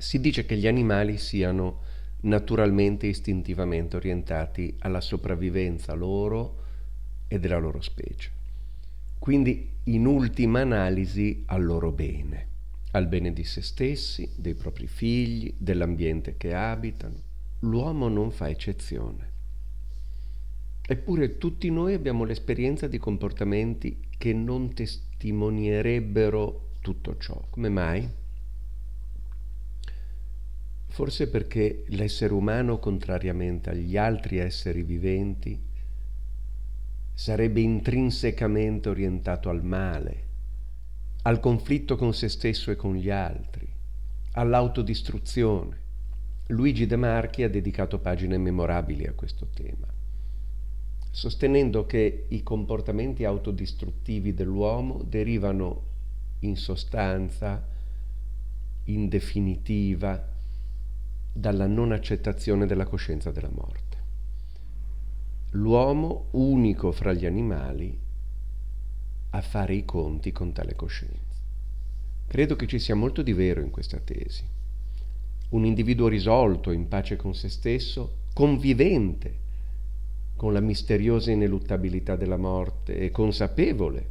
Si dice che gli animali siano naturalmente e istintivamente orientati alla sopravvivenza loro e della loro specie. Quindi in ultima analisi al loro bene, al bene di se stessi, dei propri figli, dell'ambiente che abitano. L'uomo non fa eccezione. Eppure tutti noi abbiamo l'esperienza di comportamenti che non testimonierebbero tutto ciò. Come mai? Forse perché l'essere umano, contrariamente agli altri esseri viventi, sarebbe intrinsecamente orientato al male, al conflitto con se stesso e con gli altri, all'autodistruzione. Luigi De Marchi ha dedicato pagine memorabili a questo tema, sostenendo che i comportamenti autodistruttivi dell'uomo derivano in sostanza, in definitiva, dalla non accettazione della coscienza della morte. L'uomo, unico fra gli animali, a fare i conti con tale coscienza. Credo che ci sia molto di vero in questa tesi. Un individuo risolto, in pace con se stesso, convivente con la misteriosa ineluttabilità della morte e consapevole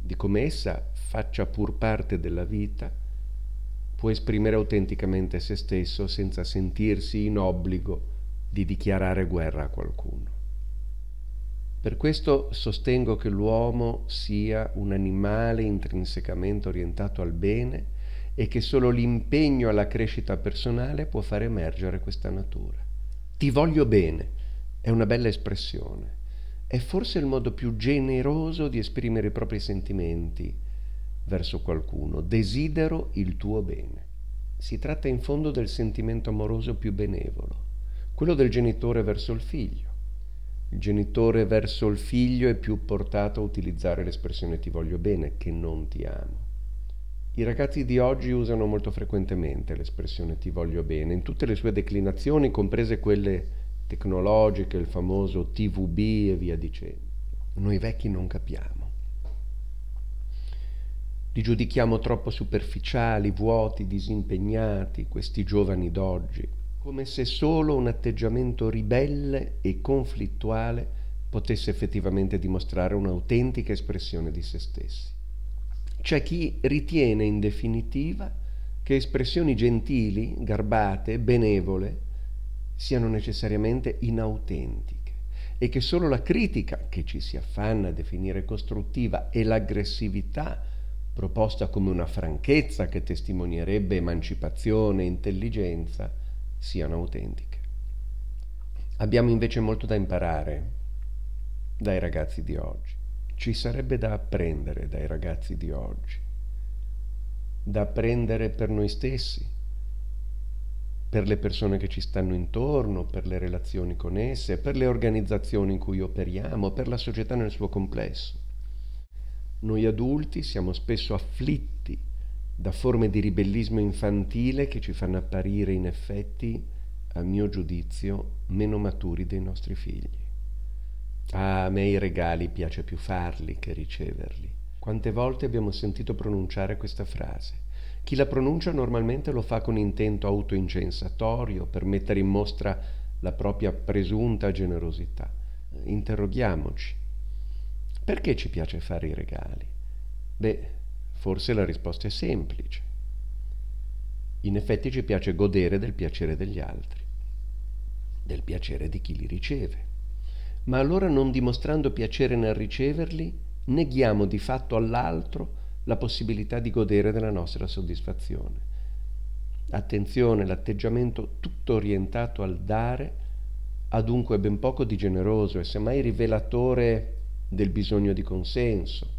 di come essa faccia pur parte della vita, può esprimere autenticamente se stesso senza sentirsi in obbligo di dichiarare guerra a qualcuno. Per questo sostengo che l'uomo sia un animale intrinsecamente orientato al bene e che solo l'impegno alla crescita personale può far emergere questa natura. Ti voglio bene è una bella espressione, è forse il modo più generoso di esprimere i propri sentimenti, verso qualcuno, desidero il tuo bene. Si tratta in fondo del sentimento amoroso più benevolo, quello del genitore verso il figlio. Il genitore verso il figlio è più portato a utilizzare l'espressione ti voglio bene che non ti amo. I ragazzi di oggi usano molto frequentemente l'espressione ti voglio bene in tutte le sue declinazioni, comprese quelle tecnologiche, il famoso TVB e via dicendo. Noi vecchi non capiamo li giudichiamo troppo superficiali, vuoti, disimpegnati, questi giovani d'oggi, come se solo un atteggiamento ribelle e conflittuale potesse effettivamente dimostrare un'autentica espressione di se stessi. C'è chi ritiene in definitiva che espressioni gentili, garbate, benevole siano necessariamente inautentiche e che solo la critica, che ci si affanna a definire costruttiva, e l'aggressività proposta come una franchezza che testimonierebbe emancipazione e intelligenza, siano autentiche. Abbiamo invece molto da imparare dai ragazzi di oggi. Ci sarebbe da apprendere dai ragazzi di oggi, da apprendere per noi stessi, per le persone che ci stanno intorno, per le relazioni con esse, per le organizzazioni in cui operiamo, per la società nel suo complesso. Noi adulti siamo spesso afflitti da forme di ribellismo infantile che ci fanno apparire in effetti, a mio giudizio, meno maturi dei nostri figli. Ah, a me i regali piace più farli che riceverli. Quante volte abbiamo sentito pronunciare questa frase? Chi la pronuncia normalmente lo fa con intento autoincensatorio per mettere in mostra la propria presunta generosità. Interroghiamoci perché ci piace fare i regali? Beh, forse la risposta è semplice. In effetti ci piace godere del piacere degli altri, del piacere di chi li riceve. Ma allora non dimostrando piacere nel riceverli, neghiamo di fatto all'altro la possibilità di godere della nostra soddisfazione. Attenzione, l'atteggiamento tutto orientato al dare ha dunque ben poco di generoso e semmai rivelatore del bisogno di consenso.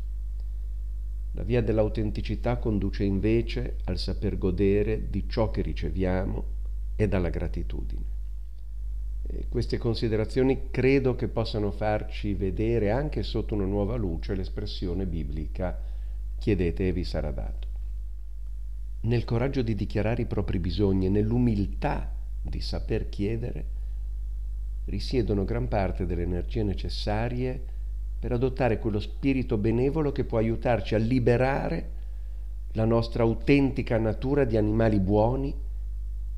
La via dell'autenticità conduce invece al saper godere di ciò che riceviamo e dalla gratitudine. E queste considerazioni credo che possano farci vedere anche sotto una nuova luce l'espressione biblica chiedete e vi sarà dato. Nel coraggio di dichiarare i propri bisogni e nell'umiltà di saper chiedere risiedono gran parte delle energie necessarie per adottare quello spirito benevolo che può aiutarci a liberare la nostra autentica natura di animali buoni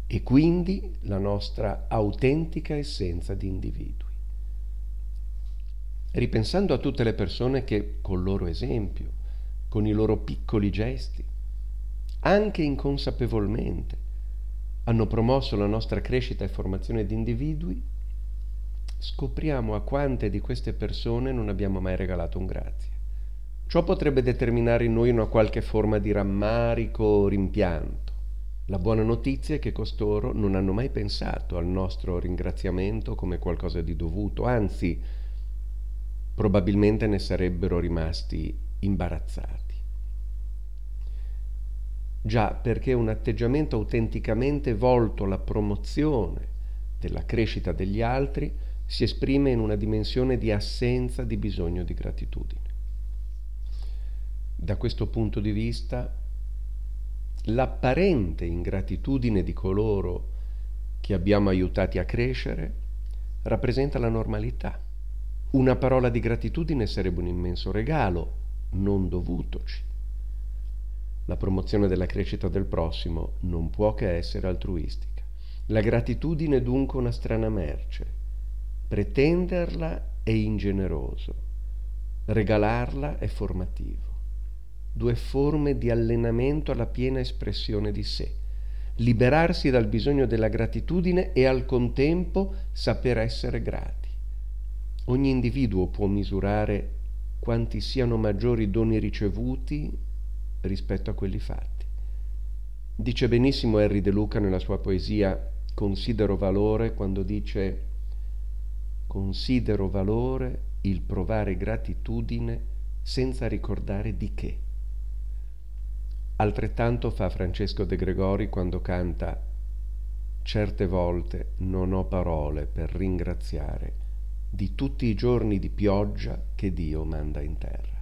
e quindi la nostra autentica essenza di individui. Ripensando a tutte le persone che col loro esempio, con i loro piccoli gesti, anche inconsapevolmente, hanno promosso la nostra crescita e formazione di individui, scopriamo a quante di queste persone non abbiamo mai regalato un grazie. Ciò potrebbe determinare in noi una qualche forma di rammarico o rimpianto. La buona notizia è che costoro non hanno mai pensato al nostro ringraziamento come qualcosa di dovuto, anzi, probabilmente ne sarebbero rimasti imbarazzati. Già perché un atteggiamento autenticamente volto alla promozione della crescita degli altri si esprime in una dimensione di assenza di bisogno di gratitudine. Da questo punto di vista, l'apparente ingratitudine di coloro che abbiamo aiutati a crescere rappresenta la normalità. Una parola di gratitudine sarebbe un immenso regalo, non dovutoci. La promozione della crescita del prossimo non può che essere altruistica. La gratitudine è dunque una strana merce. Pretenderla è ingeneroso. Regalarla è formativo. Due forme di allenamento alla piena espressione di sé. Liberarsi dal bisogno della gratitudine e al contempo saper essere grati. Ogni individuo può misurare quanti siano maggiori i doni ricevuti rispetto a quelli fatti. Dice benissimo Henry De Luca nella sua poesia Considero valore quando dice considero valore il provare gratitudine senza ricordare di che. Altrettanto fa Francesco De Gregori quando canta Certe volte non ho parole per ringraziare di tutti i giorni di pioggia che Dio manda in terra.